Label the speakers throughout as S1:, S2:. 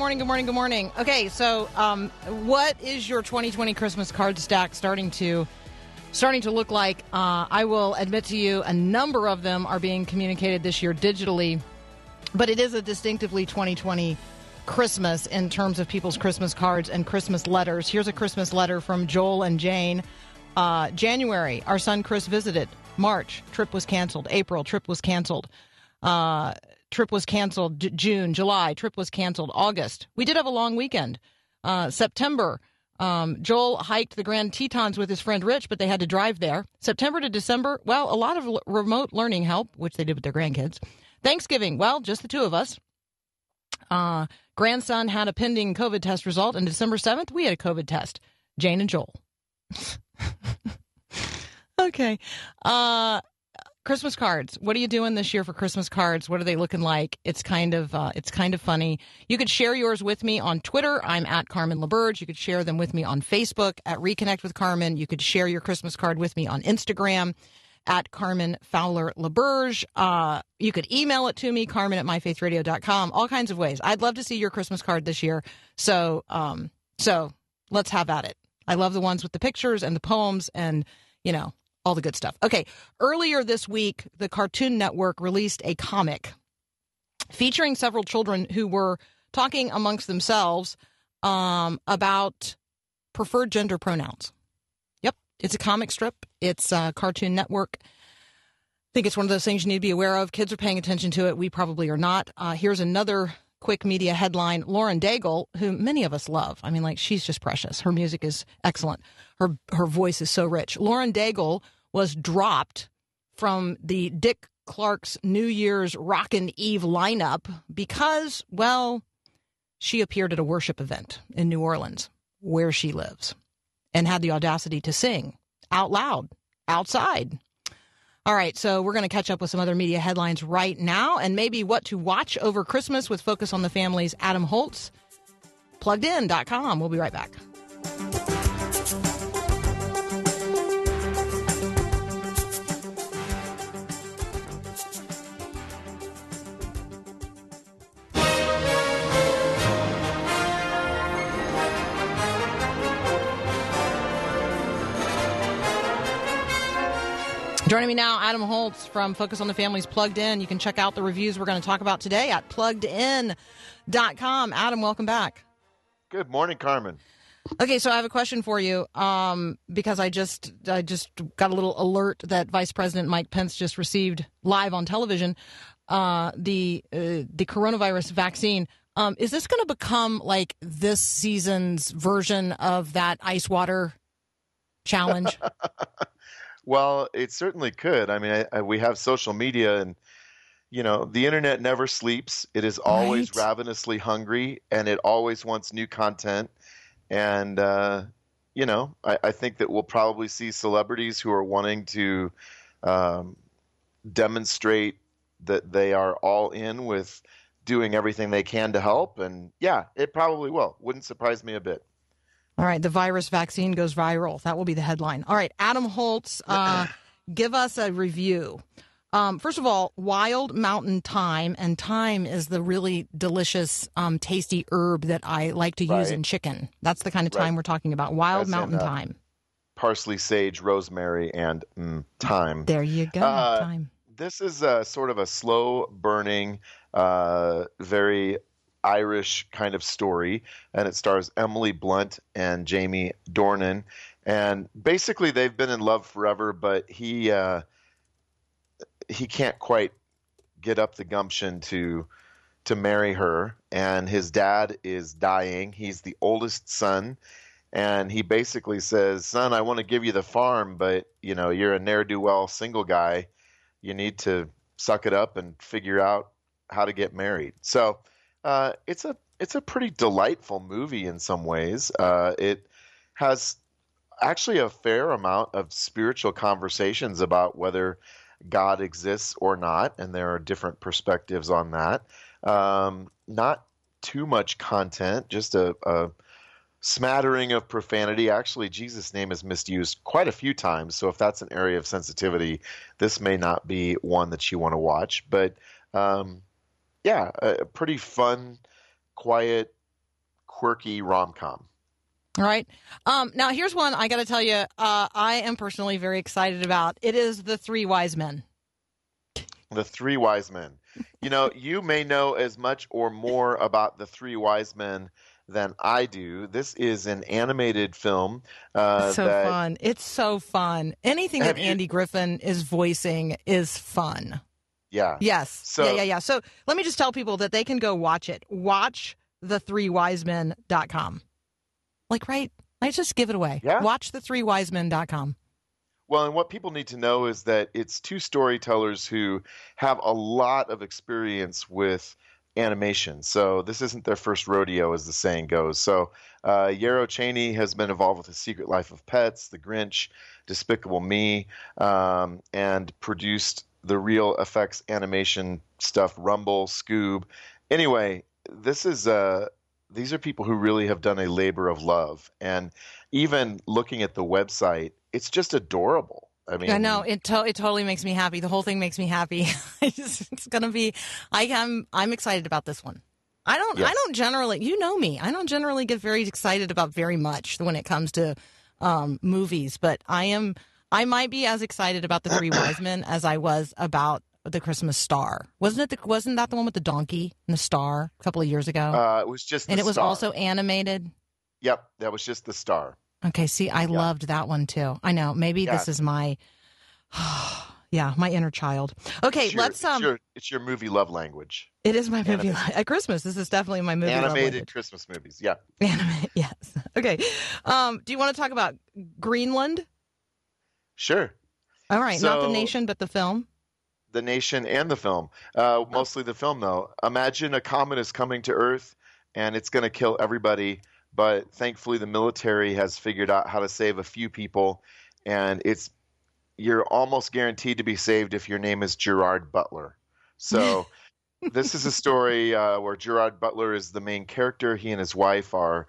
S1: Morning, good morning, good morning. Okay, so um, what is your 2020 Christmas card stack starting to starting to look like? Uh, I will admit to you, a number of them are being communicated this year digitally, but it is a distinctively 2020 Christmas in terms of people's Christmas cards and Christmas letters. Here's a Christmas letter from Joel and Jane. Uh, January, our son Chris visited. March, trip was canceled. April, trip was canceled. Uh, trip was canceled. J- June, July, trip was canceled. August, we did have a long weekend. Uh, September, um, Joel hiked the Grand Tetons with his friend Rich, but they had to drive there. September to December, well, a lot of l- remote learning help, which they did with their grandkids. Thanksgiving, well, just the two of us. Uh, grandson had a pending COVID test result, and December 7th, we had a COVID test. Jane and Joel. okay. Uh, Christmas cards. What are you doing this year for Christmas cards? What are they looking like? It's kind of uh, it's kind of funny. You could share yours with me on Twitter. I'm at Carmen LaBerge. You could share them with me on Facebook at Reconnect with Carmen. You could share your Christmas card with me on Instagram at Carmen Fowler LaBerge. Uh, you could email it to me, Carmen at myfaithradio.com. All kinds of ways. I'd love to see your Christmas card this year. So, um, so let's have at it. I love the ones with the pictures and the poems and you know all the good stuff. Okay, earlier this week, the Cartoon Network released a comic featuring several children who were talking amongst themselves um, about preferred gender pronouns. Yep, it's a comic strip. It's a Cartoon Network. I think it's one of those things you need to be aware of. Kids are paying attention to it. We probably are not. Uh, here's another quick media headline Lauren Daigle, who many of us love. I mean, like, she's just precious. Her music is excellent. Her, her voice is so rich. Lauren Daigle was dropped from the Dick Clark's New Year's Rockin' Eve lineup because, well, she appeared at a worship event in New Orleans, where she lives, and had the audacity to sing out loud outside all right, so we're going to catch up with some other media headlines right now and maybe what to watch over Christmas with Focus on the Family's Adam Holz. Pluggedin.com. We'll be right back. Joining me now, Adam Holz from Focus on the Families Plugged In. You can check out the reviews we're going to talk about today at pluggedin.com. Adam, welcome back.
S2: Good morning, Carmen.
S1: Okay, so I have a question for you um, because I just I just got a little alert that Vice President Mike Pence just received live on television uh, the uh, the coronavirus vaccine. Um, is this going to become like this season's version of that ice water challenge?
S2: Well, it certainly could. I mean, I, I, we have social media, and you know, the internet never sleeps. It is always right. ravenously hungry, and it always wants new content. And uh, you know, I, I, think that we'll probably see celebrities who are wanting to um, demonstrate that they are all in with doing everything they can to help. And yeah, it probably will. Wouldn't surprise me a bit.
S1: All right, the virus vaccine goes viral. That will be the headline. All right, Adam Holz, uh, give us a review. Um, first of all, wild mountain thyme, and thyme is the really delicious, um, tasty herb that I like to use right. in chicken. That's the kind of thyme right. we're talking about. Wild mountain in, uh, thyme.
S2: Parsley, sage, rosemary, and mm, thyme.
S1: There you go. Uh, thyme.
S2: This is a, sort of a slow burning, uh, very Irish kind of story, and it stars Emily Blunt and Jamie Dornan. And basically, they've been in love forever, but he uh, he can't quite get up the gumption to to marry her. and his dad is dying. He's the oldest son, and he basically says, "Son, I want to give you the farm, but you know you're a ne'er do well single guy. You need to suck it up and figure out how to get married." So uh, it's a it's a pretty delightful movie in some ways. Uh, it has actually a fair amount of spiritual conversations about whether God exists or not, and there are different perspectives on that. Um, not too much content, just a, a, smattering of profanity. Actually, Jesus' name is misused quite a few times, so if that's an area of sensitivity, this may not be one that you want to watch. But um, yeah, a, pretty fun, quiet, quirky rom com.
S1: All right. Um, now, here's one I got to tell you. Uh, I am personally very excited about. It is the Three Wise Men.
S2: The Three Wise Men. You know, you may know as much or more about the Three Wise Men than I do. This is an animated film. Uh,
S1: so
S2: that,
S1: fun! It's so fun. Anything that you, Andy Griffin is voicing is fun.
S2: Yeah.
S1: Yes. So, yeah, yeah, yeah. So let me just tell people that they can go watch it. Watch the three wisemen.com. Like, right? I just give it away.
S2: Yeah.
S1: Watch the three wisemen.com.
S2: Well, and what people need to know is that it's two storytellers who have a lot of experience with animation. So this isn't their first rodeo, as the saying goes. So uh, Yarrow Cheney has been involved with The Secret Life of Pets, The Grinch, Despicable Me, um, and produced the Reel FX animation stuff, Rumble, Scoob. Anyway, this is uh, these are people who really have done a labor of love, and even looking at the website, it's just adorable. I mean,
S1: I know it. To- it totally makes me happy. The whole thing makes me happy. it's gonna be. I am. I'm excited about this one. I don't. Yes. I don't generally. You know me. I don't generally get very excited about very much when it comes to um, movies, but I am. I might be as excited about the Three Wise Men as I was about the Christmas Star. Wasn't it? The, wasn't that the one with the donkey and the star a couple of years ago?
S2: Uh, it was just,
S1: and it was
S2: star.
S1: also animated.
S2: Yep, that was just the star.
S1: Okay, see, I yeah. loved that one too. I know. Maybe yeah. this is my, yeah, my inner child. Okay,
S2: it's your,
S1: let's um.
S2: It's your, it's your, movie love language.
S1: It is my movie lo- at Christmas. This is definitely my movie.
S2: Animated Christmas movies. Yeah.
S1: Animated. Yes. Okay. Um. Do you want to talk about Greenland?
S2: Sure.
S1: All right. So, not the nation, but the film
S2: the nation and the film. Uh, mostly the film, though. Imagine a comet is coming to Earth and it's going to kill everybody, but thankfully the military has figured out how to save a few people, and it's you're almost guaranteed to be saved if your name is Gerard Butler. So. this is a story uh, where Gerard Butler is the main character. He and his wife are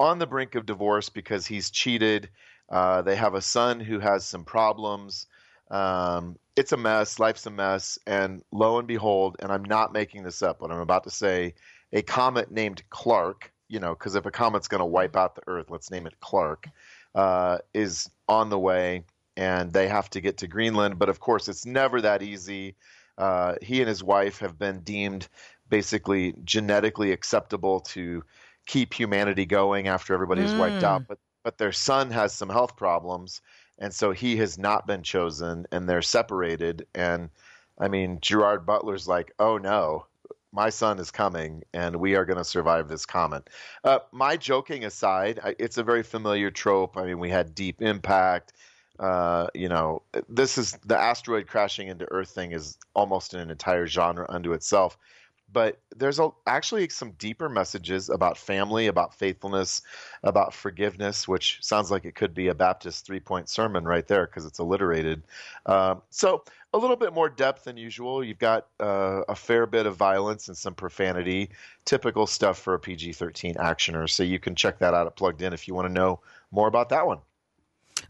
S2: on the brink of divorce because he's cheated. Uh, they have a son who has some problems. Um, it's a mess. Life's a mess. And lo and behold, and I'm not making this up, what I'm about to say, a comet named Clark, you know, because if a comet's going to wipe out the Earth, let's name it Clark, uh, is on the way, and they have to get to Greenland. But of course, it's never that easy. Uh, he and his wife have been deemed basically genetically acceptable to keep humanity going after everybody's mm. wiped out. But but their son has some health problems, and so he has not been chosen, and they're separated. And I mean, Gerard Butler's like, oh no, my son is coming, and we are going to survive this comet. Uh, my joking aside, it's a very familiar trope. I mean, we had Deep Impact. Uh, you know, this is the asteroid crashing into Earth thing is almost an entire genre unto itself but there's a, actually some deeper messages about family, about faithfulness, about forgiveness, which sounds like it could be a Baptist three point sermon right there because it's alliterated. Um, so a little bit more depth than usual. You've got uh, a fair bit of violence and some profanity, typical stuff for a PG 13 actioner. So you can check that out at Plugged In if you want to know more about that one.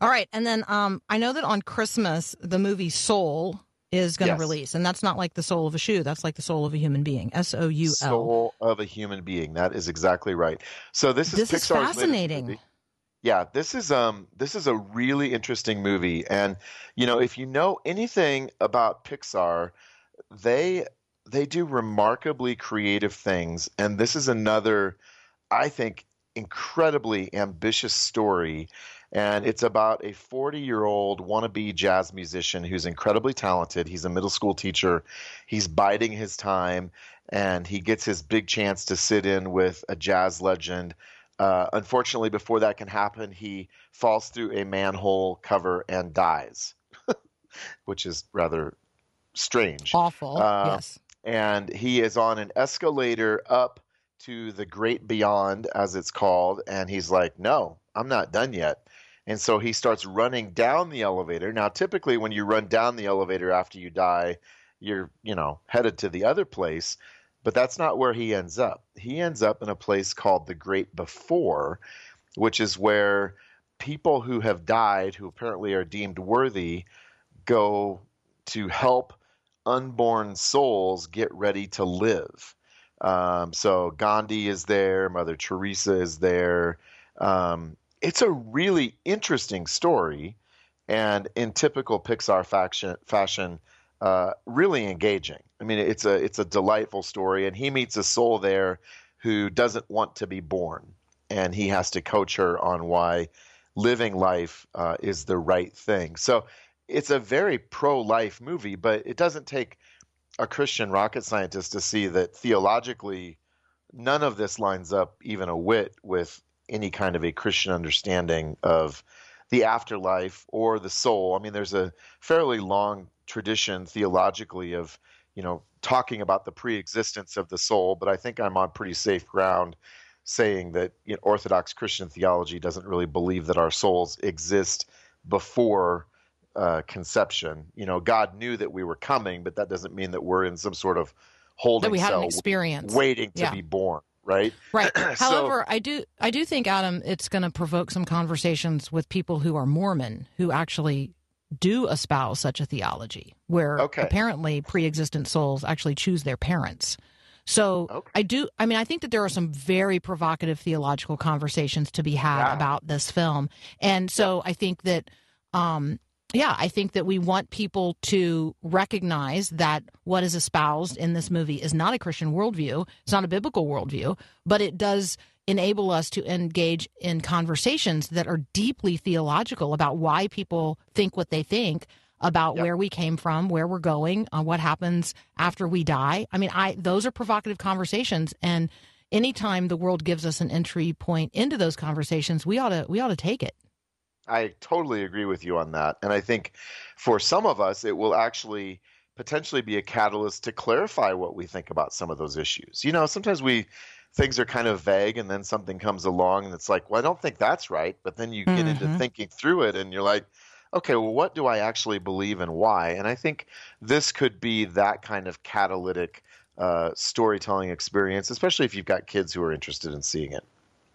S1: All right. And then um, I know that on Christmas, the movie Soul is going to yes. release, and that's not like the soul of a shoe. That's like the soul of a human being. S O U L.
S2: Soul of a human being. That is exactly right. So this is
S1: this
S2: Pixar's
S1: is fascinating.
S2: Yeah, this is um this is a really interesting movie, and you know if you know anything about Pixar, they they do remarkably creative things, and this is another, I think, incredibly ambitious story and it's about a 40 year old wannabe jazz musician who's incredibly talented. He's a middle school teacher. He's biding his time, and he gets his big chance to sit in with a jazz legend. Uh, unfortunately, before that can happen, he falls through a manhole cover and dies, which is rather strange.
S1: Awful. Uh, yes.
S2: And he is on an escalator up to the great beyond, as it's called, and he's like, "No, I'm not done yet." And so he starts running down the elevator. Now, typically, when you run down the elevator after you die, you're, you know, headed to the other place. But that's not where he ends up. He ends up in a place called the Great Before, which is where people who have died, who apparently are deemed worthy, go to help unborn souls get ready to live. Um, so Gandhi is there, Mother Teresa is there. Um, it's a really interesting story, and in typical Pixar fashion, uh, really engaging. I mean, it's a it's a delightful story, and he meets a soul there who doesn't want to be born, and he has to coach her on why living life uh, is the right thing. So it's a very pro-life movie, but it doesn't take a Christian rocket scientist to see that theologically none of this lines up even a whit with any kind of a Christian understanding of the afterlife or the soul. I mean, there's a fairly long tradition theologically of, you know, talking about the pre-existence of the soul, but I think I'm on pretty safe ground saying that you know, Orthodox Christian theology doesn't really believe that our souls exist before uh, conception. You know, God knew that we were coming, but that doesn't mean that we're in some sort of holding
S1: that we had
S2: cell
S1: an experience
S2: waiting to
S1: yeah.
S2: be born right?
S1: Right.
S2: so,
S1: However, I do I do think Adam, it's going to provoke some conversations with people who are Mormon who actually do espouse such a theology, where
S2: okay.
S1: apparently pre-existent souls actually choose their parents. So
S2: okay.
S1: I do. I mean, I think that there are some very provocative theological conversations to be had
S2: yeah.
S1: about this film, and so I think that um, yeah, I think that we want people to recognize that what is espoused in this movie is not a Christian worldview. It's not a biblical worldview, but it does enable us to engage in conversations that are deeply theological about why people think what they think about
S2: yep.
S1: where we came from, where we're going, uh, what happens after we die. I mean, I those are provocative conversations and anytime the world gives us an entry point into those conversations, we ought to we ought to take it.
S2: I totally agree with you on that. And I think for some of us, it will actually potentially be a catalyst to clarify what we think about some of those issues. You know, sometimes we things are kind of vague and then something comes along and it's like, well, I don't think that's right. But then you get
S1: mm-hmm.
S2: into thinking through it and you're like, okay, well, what do I actually believe and why? And I think this could be that kind of catalytic uh, storytelling experience, especially if you've got kids who are interested in seeing it.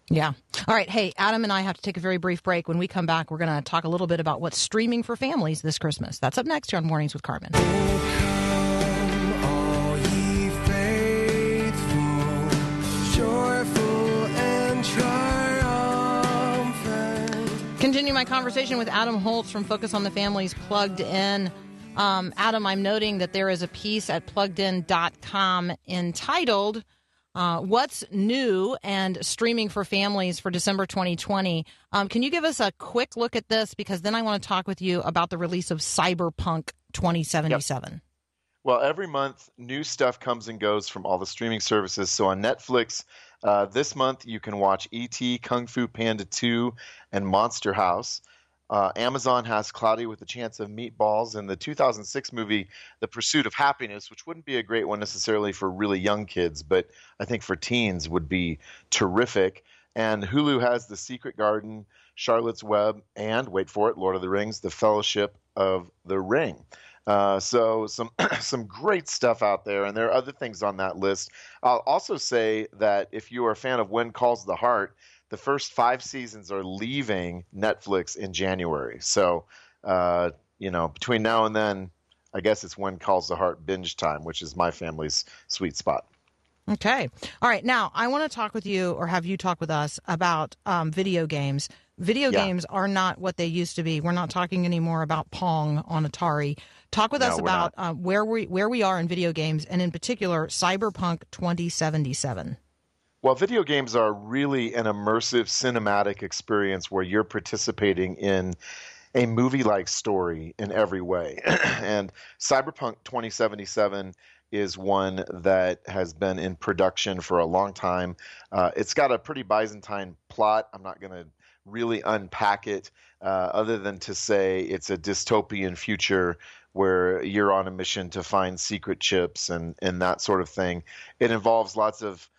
S1: Yeah. All right. Hey, Adam and I have to take a very brief break. When we come back, we're going to talk a little bit about what's streaming for families this Christmas. That's up next here on Mornings with Carmen. Continue my conversation with Adam Holz from Focus on the Families Plugged In. Um, Adam, I'm noting that there is a piece at pluggedin.com entitled uh, what's new and streaming for families for December 2020? Um, can you give us a quick look at this? Because then I want to talk with you about the release of Cyberpunk 2077. Yep.
S2: Well, every month, new stuff comes and goes from all the streaming services. So on Netflix, uh, this month you can watch E.T., Kung Fu Panda 2, and Monster House. Uh, Amazon has Cloudy with a Chance of Meatballs and the 2006 movie The Pursuit of Happiness, which wouldn't be a great one necessarily for really young kids, but I think for teens would be terrific. And Hulu has The Secret Garden, Charlotte's Web, and wait for it, Lord of the Rings, The Fellowship of the Ring. Uh, so some some great stuff out there, and there are other things on that list. I'll also say that if you are a fan of When Calls the Heart, the first five seasons are leaving Netflix in January. So, uh, you know, between now and then, I guess it's when calls the heart binge time, which is my family's sweet spot.
S1: Okay. All right. Now, I want to talk with you or have you talk with us about um, video games. Video yeah. games are not what they used to be. We're not talking anymore about Pong on Atari. Talk with
S2: no,
S1: us about uh, where we where we are in video games, and in particular, Cyberpunk 2077.
S2: Well, video games are really an immersive cinematic experience where you're participating in a movie like story in every way. and Cyberpunk 2077 is one that has been in production for a long time. Uh, it's got a pretty Byzantine plot. I'm not going to really unpack it, uh, other than to say it's a dystopian future where you're on a mission to find secret chips and, and that sort of thing. It involves lots of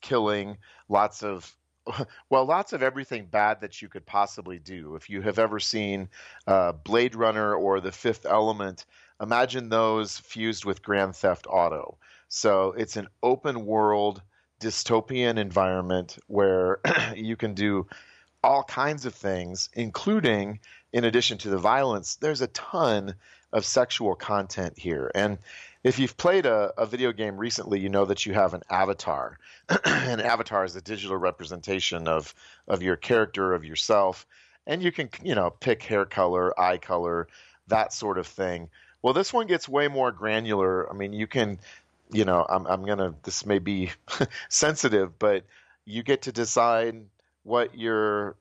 S2: killing, lots of well, lots of everything bad that you could possibly do. If you have ever seen uh, Blade Runner or The Fifth Element, imagine those fused with Grand Theft Auto. So it's an open world dystopian environment where you can do all kinds of things, including, in addition to the violence, there's a ton of sexual content here. And if you've played a, a, video game recently, you know that you have an avatar. an avatar is a digital representation of of your character, of yourself, and you can you know pick hair color, eye color, that sort of thing. Well, this one gets way more granular. I mean, you can, you know, I'm I'm gonna this may be sensitive, but you get to decide what your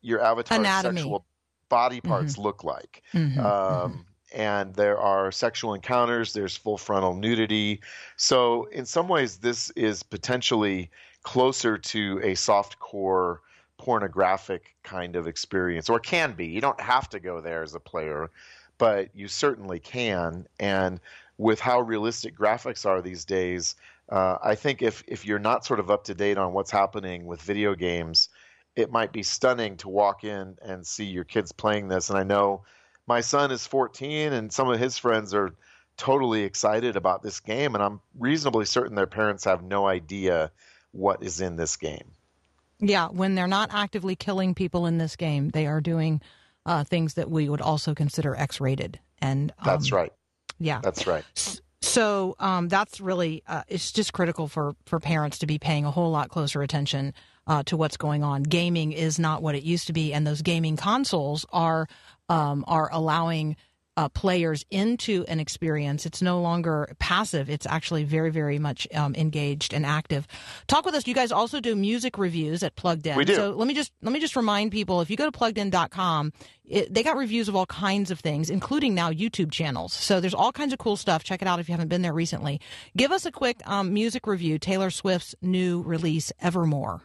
S2: your avatar's Anatomy. sexual body parts mm-hmm. look like. Mm-hmm. Um, mm-hmm and there are sexual encounters, there's full frontal nudity. So, in some ways, this is potentially closer to a soft core pornographic kind of experience, or can be. You don't have to go there as a player, but you certainly can. And with how realistic graphics are these days, uh, I think if, if you're not sort of up to date on what's happening with video games, it might be stunning to walk in and see your kids playing this. And I know my son is 14 and some of his friends are totally excited about this game and i'm reasonably certain their parents have no idea what is in this game.
S1: Yeah when they're not actively killing people in this game they are doing uh, things that we would also consider x-rated. And
S2: um, that's right.
S1: yeah.
S2: That's right.
S1: So um, that's really uh, it's just critical for for parents to be paying a whole lot closer attention uh, to what's going on. Gaming is not what it used to be, and those gaming consoles are um, are allowing uh, players into an experience. It's no longer passive. It's actually very, very much um, engaged and active. Talk with us. You guys also do music reviews at Plugged In.
S2: We do.
S1: So let me just let me just remind people: if you go to pluggedin.com, it, they got reviews of all kinds of things, including now YouTube channels. So there's all kinds of cool stuff. Check it out if you haven't been there recently. Give us a quick um, music review. Taylor Swift's new release, Evermore.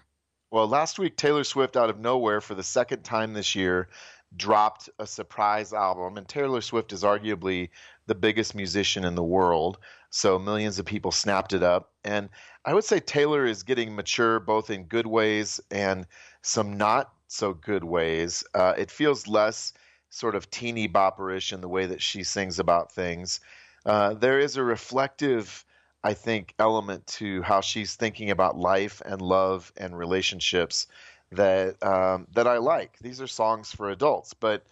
S2: Well, last week Taylor Swift, out of nowhere, for the second time this year, dropped a surprise album, and Taylor Swift is arguably the biggest musician in the world. So millions of people snapped it up. And I would say Taylor is getting mature both in good ways and some not so good ways. Uh, it feels less sort of teeny bopperish in the way that she sings about things. Uh, there is a reflective, I think, element to how she's thinking about life and love and relationships that um, that I like. These are songs for adults, but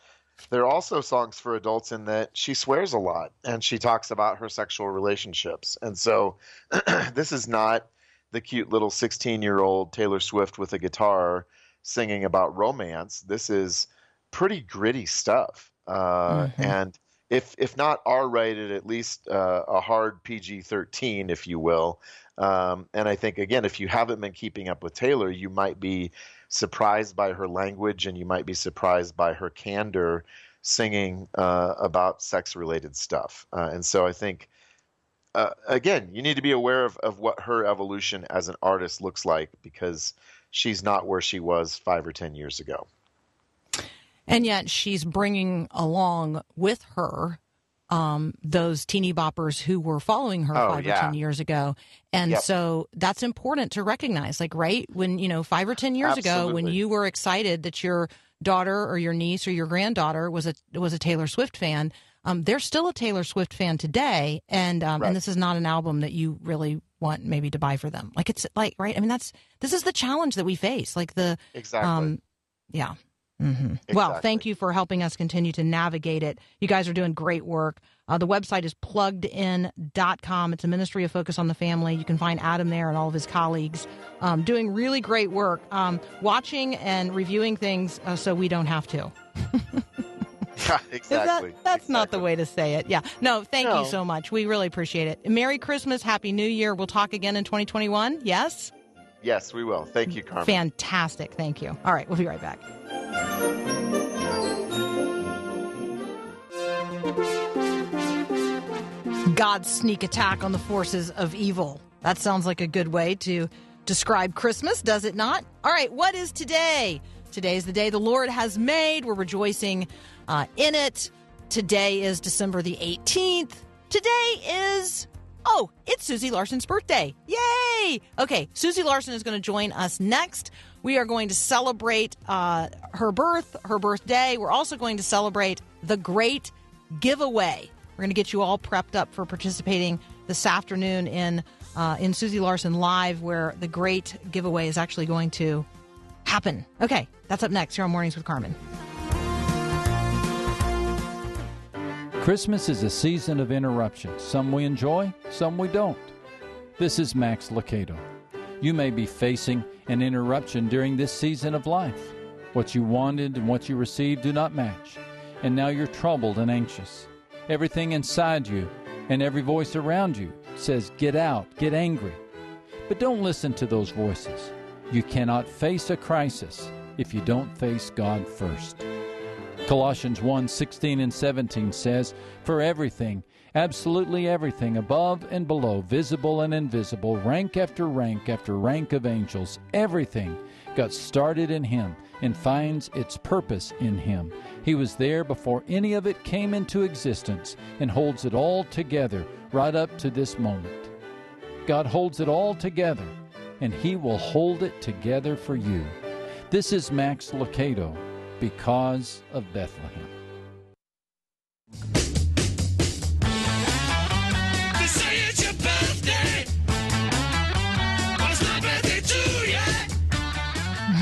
S2: they're also songs for adults in that she swears a lot and she talks about her sexual relationships. And so this is not the cute little 16 year old Taylor Swift with a guitar singing about romance. This is pretty gritty stuff. Uh, mm-hmm. And if if not R rated, at least uh, a hard PG 13, if you will. Um, and I think again, if you haven't been keeping up with Taylor, you might be surprised by her language and you might be surprised by her candor singing uh, about sex related stuff. Uh, and so I think, uh, again, you need to be aware of, of what her evolution as an artist looks like because she's not where she was five or 10 years ago.
S1: And yet she's bringing along with her um, those teeny boppers who were following her
S2: oh,
S1: five
S2: yeah.
S1: or ten years ago. And
S2: yep.
S1: so that's important to recognize. Like, right when, you know, five or 10 years
S2: Absolutely.
S1: ago, when you were excited that your daughter or your niece or your granddaughter was a, was a Taylor Swift fan, um, they're still a Taylor Swift fan today. And, um,
S2: right.
S1: and this is not an album that you really want maybe to buy for them. Like, it's like, right. I mean, that's, this is the challenge that we face. Like the,
S2: exactly. Um,
S1: yeah. Mm-hmm. Exactly. Well, thank you for helping us continue to navigate it. You guys are doing great work. Uh, the website is pluggedin.com. It's a ministry of focus on the family. You can find Adam there and all of his colleagues um, doing really great work, um, watching and reviewing things uh, so we don't have to.
S2: yeah, exactly. That,
S1: that's
S2: exactly.
S1: not the way to say it. Yeah. No, thank no. you so much. We really appreciate it. Merry Christmas. Happy New Year. We'll talk again in 2021. Yes?
S2: Yes, we will. Thank you, Carmen.
S1: Fantastic. Thank you. All right. We'll be right back. God's sneak attack on the forces of evil. That sounds like a good way to describe Christmas, does it not? All right, what is today? Today is the day the Lord has made. We're rejoicing uh, in it. Today is December the 18th. Today is, oh, it's Susie Larson's birthday. Yay! Okay, Susie Larson is going to join us next. We are going to celebrate uh, her birth, her birthday. We're also going to celebrate the great giveaway. We're going to get you all prepped up for participating this afternoon in uh, in Susie Larson Live, where the great giveaway is actually going to happen. Okay, that's up next here on Mornings with Carmen.
S3: Christmas is a season of interruptions. Some we enjoy, some we don't. This is Max Lucado. You may be facing an interruption during this season of life. What you wanted and what you received do not match, and now you're troubled and anxious. Everything inside you and every voice around you says, Get out, get angry. But don't listen to those voices. You cannot face a crisis if you don't face God first. Colossians 1 16 and 17 says, For everything, absolutely everything, above and below, visible and invisible, rank after rank after rank of angels, everything got started in Him and finds its purpose in Him. He was there before any of it came into existence and holds it all together right up to this moment. God holds it all together, and He will hold it together for you. This is Max Lucado because of Bethlehem.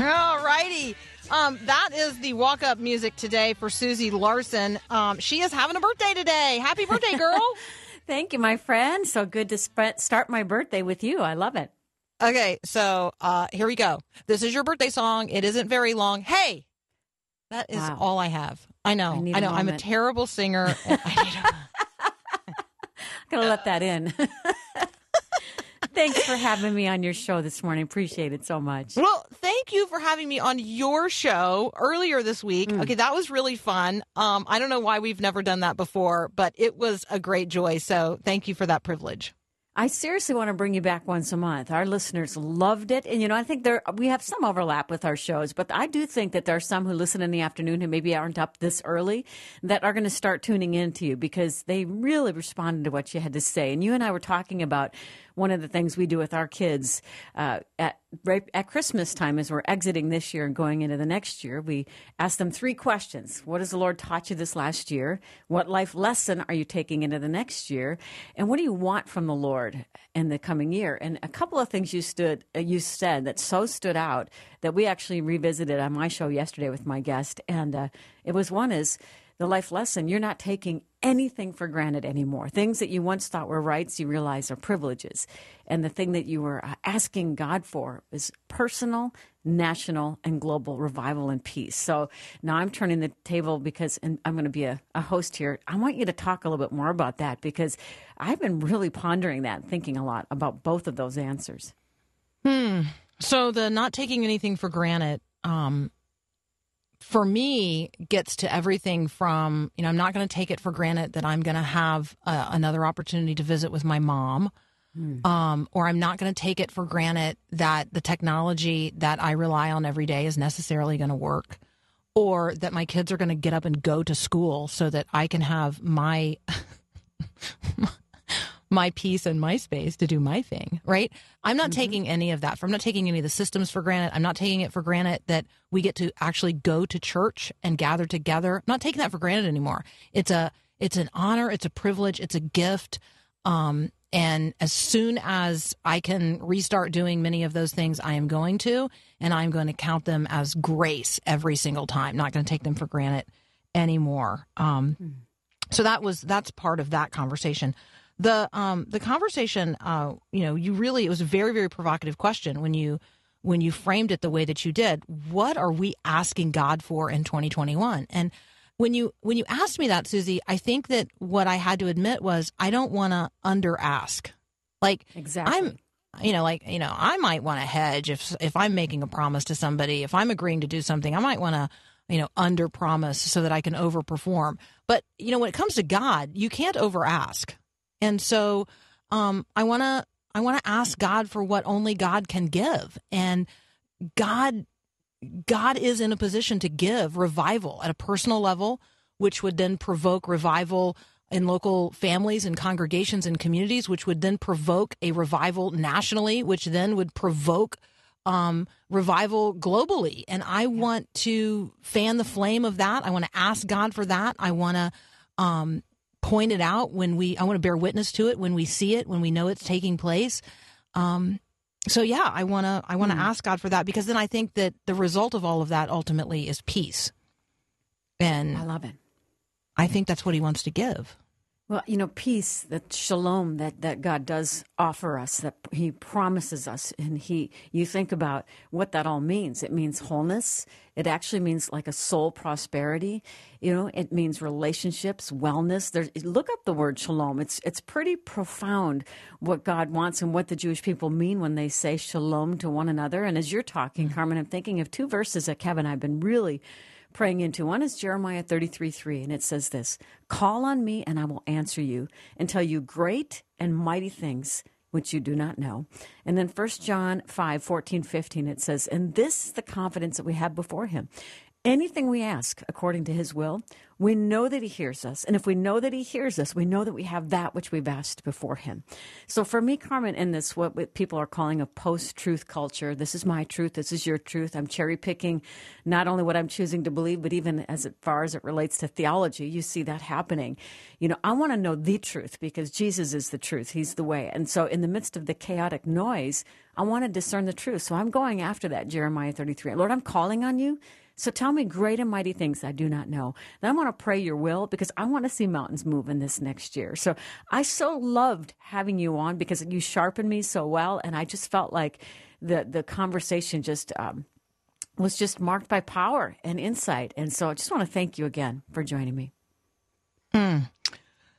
S1: All righty. Um, that is the walk up music today for Susie Larson. Um, she is having a birthday today. Happy birthday, girl.
S4: Thank you, my friend. So good to sp- start my birthday with you. I love it.
S1: Okay, so uh, here we go. This is your birthday song. It isn't very long. Hey, that is wow. all I have. I know. I, I know. I'm a terrible singer. I
S4: am gonna let that in. Thanks for having me on your show this morning. Appreciate it so much.
S1: Well, thank you for having me on your show earlier this week. Mm. Okay, that was really fun. Um, I don't know why we've never done that before, but it was a great joy. So thank you for that privilege.
S4: I seriously want to bring you back once a month. Our listeners loved it, and you know, I think there we have some overlap with our shows, but I do think that there are some who listen in the afternoon who maybe aren't up this early that are going to start tuning in to you because they really responded to what you had to say. And you and I were talking about one of the things we do with our kids uh, at right at Christmas time as we're exiting this year and going into the next year, we ask them three questions. What has the Lord taught you this last year? What life lesson are you taking into the next year? And what do you want from the Lord in the coming year? And a couple of things you stood uh, you said that so stood out that we actually revisited on my show yesterday with my guest, and uh, it was one is the life lesson you're not taking anything for granted anymore. Things that you once thought were rights, you realize are privileges. And the thing that you were uh, asking God for is personal, national, and global revival and peace. So now I'm turning the table because I'm going to be a, a host here. I want you to talk a little bit more about that because I've been really pondering that, thinking a lot about both of those answers.
S1: Hmm. So the not taking anything for granted, um, for me gets to everything from you know i'm not going to take it for granted that i'm going to have uh, another opportunity to visit with my mom mm. um, or i'm not going to take it for granted that the technology that i rely on every day is necessarily going to work or that my kids are going to get up and go to school so that i can have my my peace and my space to do my thing, right? I'm not mm-hmm. taking any of that. I'm not taking any of the systems for granted. I'm not taking it for granted that we get to actually go to church and gather together. I'm not taking that for granted anymore. It's a it's an honor, it's a privilege, it's a gift. Um, and as soon as I can restart doing many of those things, I am going to, and I'm going to count them as grace every single time. Not going to take them for granted anymore. Um, mm. So that was that's part of that conversation the um the conversation uh you know you really it was a very very provocative question when you when you framed it the way that you did. What are we asking god for in 2021 and when you when you asked me that susie i think that what i had to admit was i don't want to under ask like
S4: exactly.
S1: i'm you know like you know i might want to hedge if if i'm making a promise to somebody if i'm agreeing to do something i might want to you know under promise so that i can overperform. But you know when it comes to god you can't over ask And so um, I want to I want to ask God for what only God can give. And God God is in a position to give revival at a personal level, which would then provoke revival in local families and congregations and communities, which would then provoke a revival nationally, which then would provoke um, revival globally. And I want to fan the flame of that. I want to ask God for that. I want to um, point it out when we, I want to bear witness to it when we see it, when we know it's taking place. Um, so yeah, I want to, I want to mm. ask God for that because then I think that the result of all of that ultimately is peace. And
S4: I love it.
S1: I think that's what he wants to give.
S4: Well, you know, peace, that shalom that, that God does offer us, that He promises us, and He, you think about what that all means. It means wholeness. It actually means like a soul prosperity. You know, it means relationships, wellness. There's, look up the word shalom. It's it's pretty profound what God wants and what the Jewish people mean when they say shalom to one another. And as you're talking, mm-hmm. Carmen, I'm thinking of two verses that Kevin I've been really praying into. One is Jeremiah 33 3, and it says this Call on me, and I will answer you and tell you great and mighty things which you do not know. And then 1 John 5 14, 15, it says, And this is the confidence that we have before him. Anything we ask according to his will, we know that he hears us. And if we know that he hears us, we know that we have that which we've asked before him. So for me, Carmen, in this, what people are calling a post truth culture, this is my truth, this is your truth. I'm cherry picking not only what I'm choosing to believe, but even as far as it relates to theology, you see that happening. You know, I want to know the truth because Jesus is the truth. He's the way. And so in the midst of the chaotic noise, I want to discern the truth. So I'm going after that, Jeremiah 33. Lord, I'm calling on you so tell me great and mighty things I do not know. Then I want to pray your will because I want to see mountains move in this next year. So I so loved having you on because you sharpened me so well. And I just felt like the, the conversation just, um, was just marked by power and insight. And so I just want to thank you again for joining me.
S1: Mm.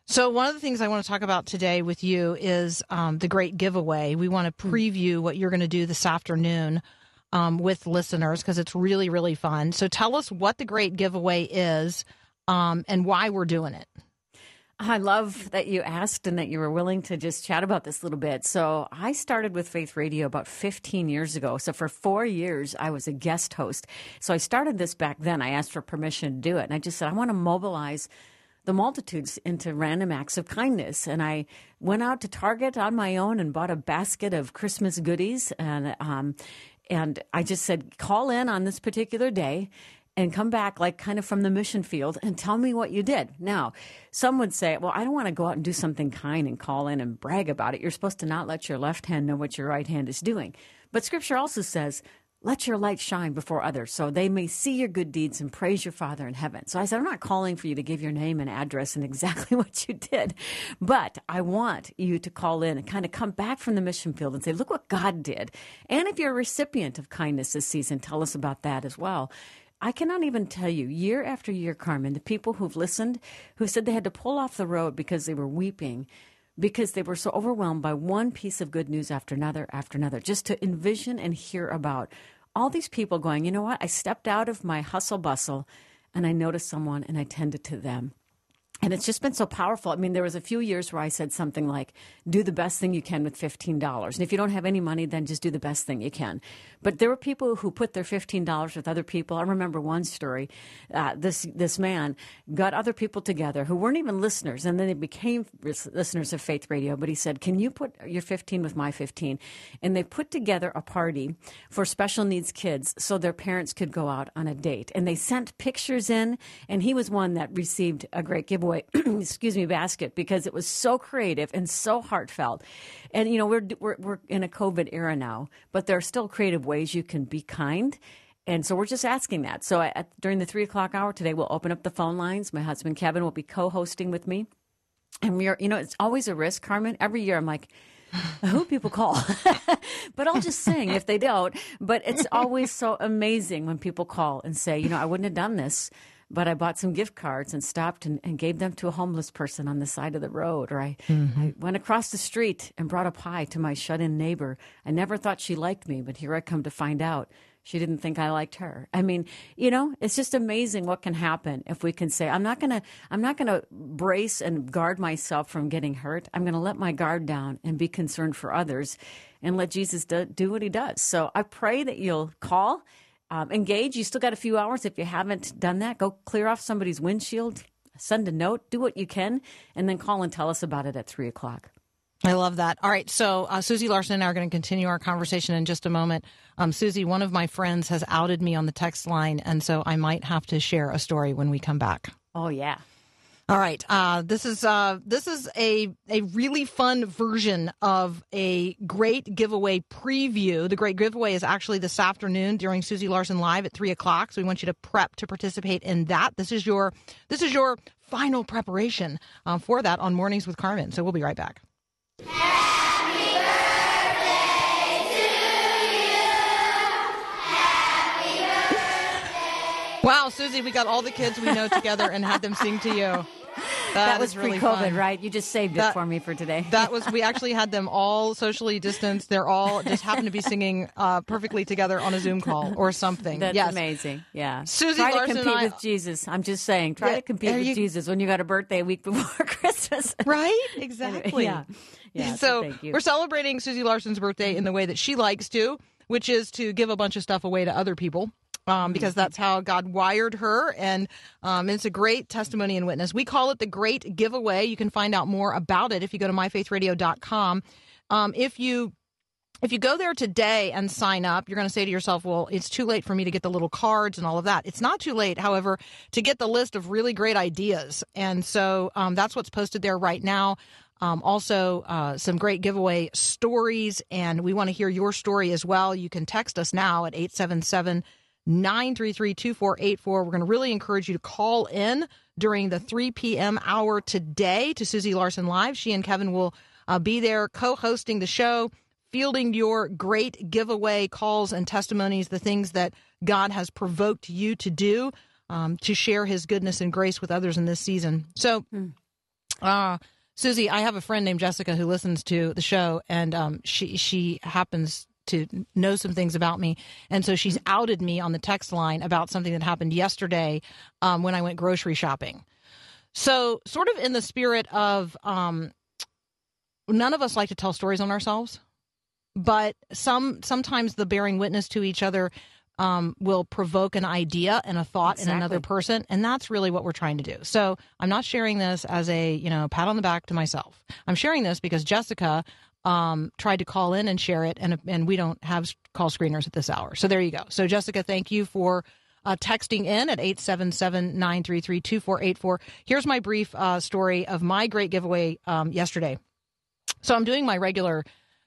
S1: So, one of the things I want to talk about today with you is um, the great giveaway. We want to hmm. preview what you're going to do this afternoon um, with listeners because it's really, really fun. So tell us what the great giveaway is um, and why we're doing it.
S4: I love that you asked and that you were willing to just chat about this a little bit. So, I started with Faith Radio about 15 years ago. So, for four years, I was a guest host. So, I started this back then. I asked for permission to do it. And I just said, I want to mobilize the multitudes into random acts of kindness. And I went out to Target on my own and bought a basket of Christmas goodies. And um, and I just said, call in on this particular day and come back like kind of from the mission field and tell me what you did. Now, some would say, well, I don't want to go out and do something kind and call in and brag about it. You're supposed to not let your left hand know what your right hand is doing. But scripture also says, let your light shine before others so they may see your good deeds and praise your Father in heaven. So I said, I'm not calling for you to give your name and address and exactly what you did, but I want you to call in and kind of come back from the mission field and say, look what God did. And if you're a recipient of kindness this season, tell us about that as well. I cannot even tell you, year after year, Carmen, the people who've listened, who said they had to pull off the road because they were weeping because they were so overwhelmed by one piece of good news after another after another, just to envision and hear about all these people going, you know what? I stepped out of my hustle bustle and I noticed someone and I tended to them and it's just been so powerful. I mean, there was a few years where I said something like, do the best thing you can with $15. And if you don't have any money, then just do the best thing you can. But there were people who put their $15 with other people. I remember one story. Uh, this, this man got other people together who weren't even listeners, and then they became listeners of Faith Radio. But he said, can you put your 15 with my 15? And they put together a party for special needs kids so their parents could go out on a date. And they sent pictures in, and he was one that received a great giveaway excuse me, basket because it was so creative and so heartfelt. And you know, we're we're we're in a COVID era now, but there are still creative ways you can be kind. And so we're just asking that. So at, during the three o'clock hour today, we'll open up the phone lines. My husband Kevin will be co-hosting with me, and we are. You know, it's always a risk, Carmen. Every year, I'm like. who people call. but I'll just sing if they don't. But it's always so amazing when people call and say, you know, I wouldn't have done this but I bought some gift cards and stopped and, and, gave them to a homeless person on the side of the road. Or I, mm-hmm. I went across the street and brought a pie to my shut in neighbor. I never thought she liked me, but here I come to find out She didn't think I liked her. I mean, you know, it's just amazing what can happen if we can say, I'm not going to I'm not going to brace and guard myself from getting hurt. I'm going to let my guard down and be concerned for others and let Jesus do, do what he does. So I pray that you'll call, um, engage. You still got a few hours. If you haven't done that, go clear off somebody's windshield, send a note, do what you can, and then call and tell us about it at three o'clock.
S1: I love that. All right. So, uh, Susie Larson and I are going to continue our conversation in just a moment. Um, Susie, one of my friends has outed me on the text line, and so I might have to share a story when we come back.
S4: Oh, yeah.
S1: All right. Uh, this is uh, this is a a really fun version of a great giveaway preview. The great giveaway is actually this afternoon during Susie Larson Live at three o'clock. So we want you to prep to participate in that. This is your this is your final preparation uh, for that on Mornings with Carmen. So we'll be right back. Wow, Susie, we got all the kids we know together and had them sing to you.
S4: That, that was
S1: really
S4: pre-COVID,
S1: fun.
S4: right? You just saved
S1: That-
S4: it for me for today.
S1: That was we actually had them all socially distanced. They're all just happened to be singing uh, perfectly together on a Zoom call or something.
S4: That's
S1: yes.
S4: amazing. Yeah.
S1: Susie
S4: Try
S1: Larson
S4: to compete
S1: I-
S4: with Jesus. I'm just saying, try
S1: Yeah,
S4: to compete with
S1: you-
S4: Jesus when you got a birthday a week before Christmas.
S1: Right? Exactly.
S4: yeah. Yeah.
S1: so
S4: you.
S1: we're celebrating Susie Larson's birthday in the way that she likes to, which is to give a bunch of stuff away to other people. Um, because
S4: Mm-hmm.
S1: that's how God wired her, and um, it's a great testimony and witness. We call it the Great Giveaway. You can find out more about it if you go to myfaithradio.com. Um, if you if you go there today and sign up, you're going to say to yourself, well, it's too late for me to get the little cards and all of that. It's not too late, however, to get the list of really great ideas. And so um, that's what's posted there right now. Um, also, uh, some great giveaway stories, and we want to hear your story as well. You can text us now at 877 933 2484. We're going to really encourage you to call in during the 3 p.m. hour today to Susie Larson Live. She and Kevin will uh, be there co hosting the show, fielding your great giveaway calls and testimonies, the things that God has provoked you to do um, to share his goodness and grace with others in this season. So, uh, Susie, I have a friend named Jessica who listens to the show, and um, she she happens to know some things about me, and so she's outed me on the text line about something that happened yesterday um, when I went grocery shopping. So, sort of in the spirit of, um, none of us like to tell stories on ourselves, but some sometimes the bearing witness to each other um, will provoke an idea and a thought in another person, and that's really what we're trying to do. So I'm not sharing this as a you know pat on the back to myself. I'm sharing this because Jessica um, tried to call in and share it, and and we don't have call screeners at this hour. So there you go. So Jessica, thank you for. Uh, texting in at 877-933-2484. Here's my brief uh, story of my great giveaway um, yesterday. So I'm doing my regular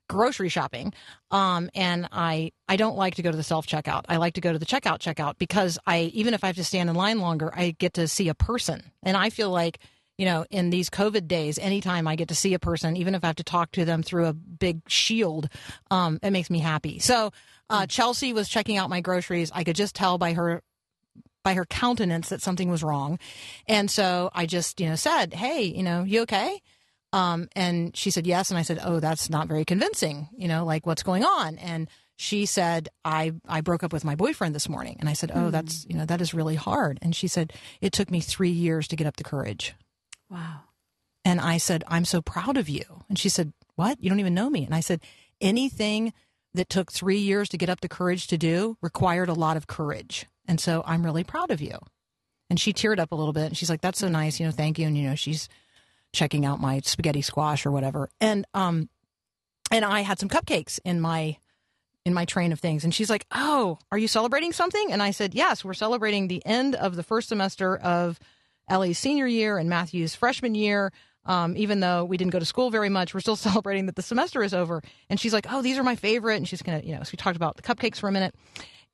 S1: grocery shopping, um, and I I don't like to go to the self checkout. I like to go to the checkout checkout because I even if I have to stand in line longer, I get to see a person, and I feel like you know in these COVID days, anytime I get to see a person, even if I have to talk to them through a big shield, um, it makes me happy. So uh, Chelsea was checking out my groceries. I could just tell by her by her countenance that something was wrong, and so I just you know said, "Hey, you know, you okay?" Um, and she said yes, and I said, "Oh, that's not very convincing. You know, like what's going on?" And she said, "I I broke up with my boyfriend this morning." And I said, "Oh, that's you know that is really hard." And she said, "It took me three years to get up the courage."
S4: Wow.
S1: And I said, "I'm so proud of you." And she said, "What? You don't even know me?" And I said, "Anything that took three years to get up the courage to do required a lot of courage, and so I'm really proud of you." And she teared up a little bit, and she's like, "That's so nice, you know, thank you." And you know, she's checking out my spaghetti squash or whatever. And um and I had some cupcakes in my in my train of things. And she's like, "Oh, are you celebrating something?" And I said, "Yes, we're celebrating the end of the first semester of Ellie's senior year and Matthew's freshman year. Um, even though we didn't go to school very much, we're still celebrating that the semester is over." And she's like, "Oh, these are my favorite." And she's gonna, you know, so we talked about the cupcakes for a minute,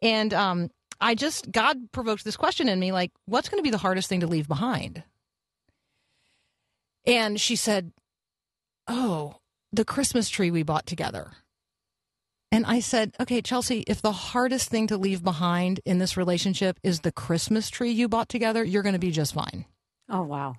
S1: and um, I just God provoked this question in me, like, "What's going to be the hardest thing to leave behind?" And she said, Oh, the Christmas tree we bought together. And I said, Okay, Chelsea, if the hardest thing to leave behind in this relationship is the Christmas tree you bought together, you're going to be just fine.
S4: Oh wow.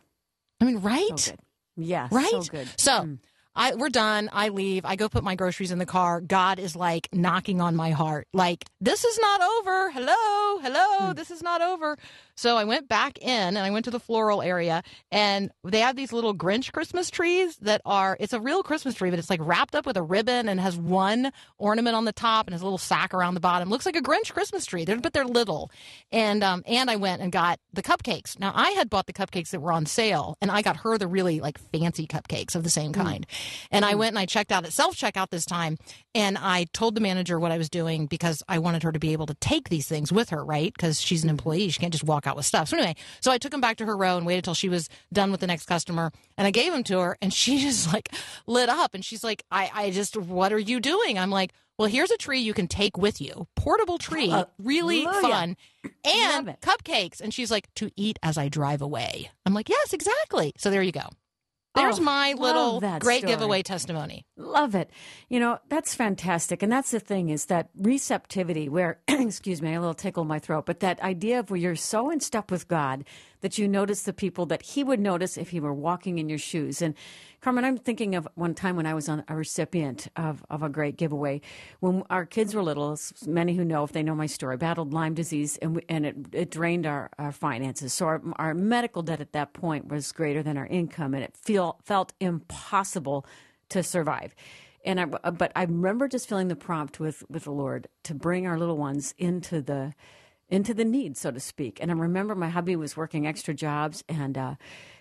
S1: I mean, right?
S4: So. Yeah.
S1: Right?
S4: So good.
S1: So,
S4: Mm.
S1: I we're done. I leave. I go put my groceries in the car. God is like knocking on my heart. Like, this is not over. Hello, hello, hmm. this is not over. So I went back in and I went to the floral area and they have these little Grinch Christmas trees that are it's a real Christmas tree, but it's like wrapped up with a ribbon and has one ornament on the top and has a little sack around the bottom. Looks like a Grinch Christmas tree. They're, but they're little. And um and I went and got the cupcakes. Now I had bought the cupcakes that were on sale and I got her the really like fancy cupcakes of the same hmm. kind. Mm. And I hmm. went and I checked out at self checkout this time and I told the manager what I was doing because I wanted her to be able to take these things with her, right? Because she's an employee. She can't just walk out with stuff. So anyway, so I took him back to her row and waited till she was done with the next customer. And I gave him to her and she just like lit up and she's like, I, I just, what are you doing? I'm like, well, here's a tree you can take with you. Portable tree, really fun. And cupcakes. And she's like, to eat as I drive away. I'm like, yes, exactly. So there you go. There's oh, my little great story. giveaway testimony.
S4: Love it. You know, that's fantastic. And that's the thing is that receptivity where, excuse me, a little tickle in my throat, but that idea of where you're so in step with God that you notice the people that He would notice if He were walking in your shoes. And Carmen, I'm thinking of one time when I was on a recipient of, of a great giveaway. When our kids were little, many who know, if they know my story, battled Lyme disease and, we, and it, it drained our, our finances. So our, our medical debt at that point was greater than our income, and it feel, felt impossible to survive. And I, but I remember just feeling the prompt with, with the Lord to bring our little ones into the into the need, so to speak. And I remember my hubby was working extra jobs, and uh,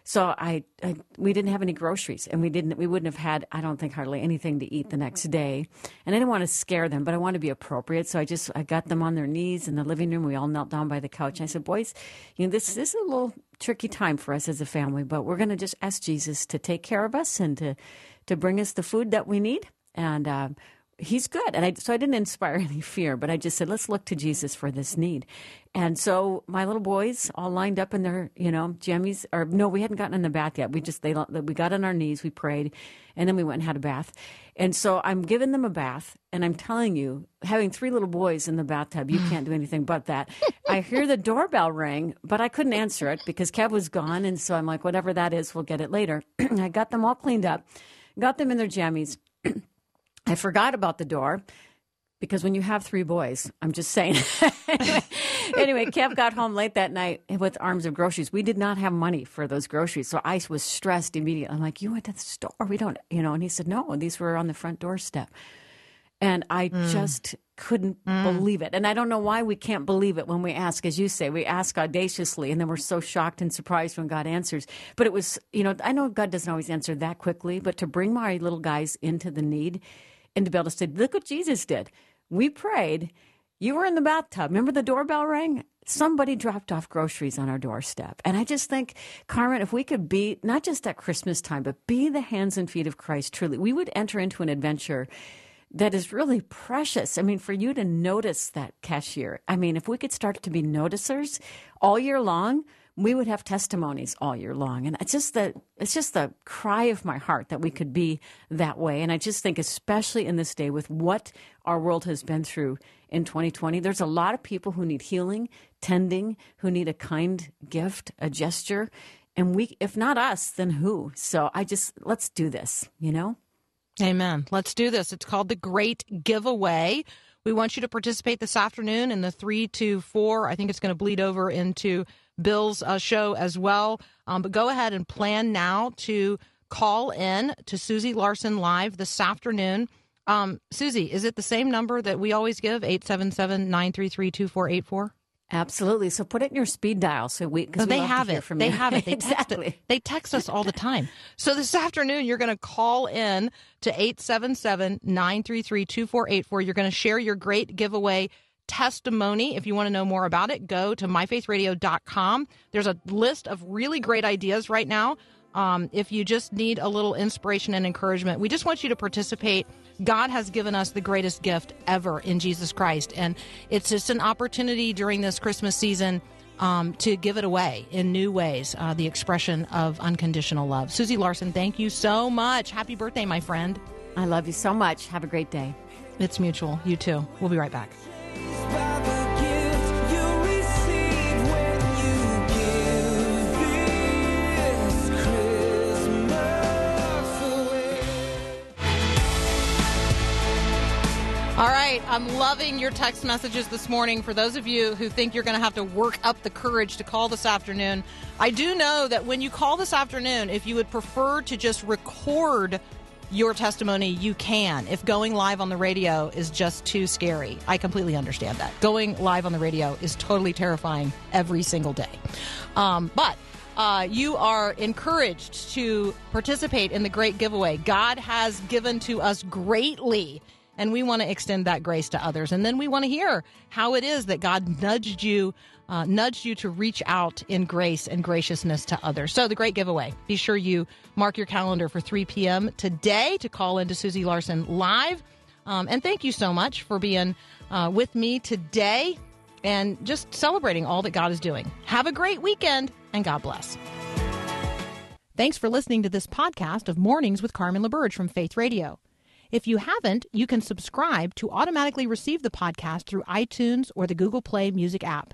S4: so I, I, we didn't have any groceries, and we didn't we wouldn't have had I don't think hardly anything to eat the next day. And I didn't want to scare them, but I wanted to be appropriate. So I just I got them on their knees in the living room. We all knelt down by the couch. And I said, "Boys, you know this, this is a little tricky time for us as a family, but we're going to just ask Jesus to take care of us and to to bring us the food that we need." And uh, he's good. And I, so I didn't inspire any fear, but I just said, let's look to Jesus for this need. And so my little boys all lined up in their, you know, jammies, or no, we hadn't gotten in the bath yet. We just, they, we got on our knees, we prayed, and then we went and had a bath. And so I'm giving them a bath, and I'm telling you, having three little boys in the bathtub, you can't do anything but that. I hear the doorbell ring, but I couldn't answer it because Kev was gone. And so I'm like, whatever that is, we'll get it later. I got them all cleaned up, got them in their jammies. I forgot about the door because when you have three boys, I'm just saying. anyway, anyway, Kev got home late that night with arms of groceries. We did not have money for those groceries, so I was stressed immediately. I'm like, "You went to the store? We don't, you know?" And he said, "No, these were on the front doorstep." And I mm. just couldn't mm. believe it. And I don't know why we can't believe it when we ask, as you say, we ask audaciously, and then we're so shocked and surprised when God answers. But it was, you know, I know God doesn't always answer that quickly, but to bring my little guys into the need and to be able to say, look what Jesus did. We prayed. You were in the bathtub. Remember the doorbell rang? Somebody dropped off groceries on our doorstep. And I just think, Carmen, if we could be, not just at Christmas time, but be the hands and feet of Christ truly, we would enter into an adventure that is really precious. I mean, for you to notice that cashier, I mean, if we could start to be noticers all year long, we would have testimonies all year long. And it's just the it's just the cry of my heart that we could be that way. And I just think especially in this day with what our world has been through in 2020, there's a lot of people who need healing, tending, who need a kind gift, a gesture. And we if not us, then who? So I just let's do this, you know?
S1: Amen. Let's do this. It's called the Great Giveaway. We want you to participate this afternoon in the 3 to 4. I think it's going to bleed over into Bill's uh, show as well. Um, but go ahead and plan now to call in to Susie Larson live this afternoon. Um, Susie, is it the same number that we always give, 877 933 2484?
S4: Absolutely. So put it in your speed dial so we because
S1: they have it.
S4: They
S1: have it. They exactly. text it. They text us all the time. So this afternoon you're going to call in to 877-933-2484. You're going to share your great giveaway testimony. If you want to know more about it, go to myfaithradio.com. There's a list of really great ideas right now. Um, if you just need a little inspiration and encouragement, we just want you to participate. God has given us the greatest gift ever in Jesus Christ. And it's just an opportunity during this Christmas season um, to give it away in new ways, uh, the expression of unconditional love. Susie Larson, thank you so much. Happy birthday, my friend.
S4: I love you so much. Have a great day.
S1: It's mutual. You too. We'll be right back. All right, I'm loving your text messages this morning. For those of you who think you're going to have to work up the courage to call this afternoon, I do know that when you call this afternoon, if you would prefer to just record your testimony, you can. If going live on the radio is just too scary, I completely understand that. Going live on the radio is totally terrifying every single day. Um, but uh, you are encouraged to participate in the great giveaway. God has given to us greatly, and we want to extend that grace to others. And then we want to hear how it is that God nudged you. Uh, nudged you to reach out in grace and graciousness to others. So, the great giveaway. Be sure you mark your calendar for 3 p.m. today to call into Susie Larson live. Um, and thank you so much for being uh, with me today and just celebrating all that God is doing. Have a great weekend and God bless. Thanks for listening to this podcast of Mornings with Carmen LaBerge from Faith Radio. If you haven't, you can subscribe to automatically receive the podcast through iTunes or the Google Play Music app.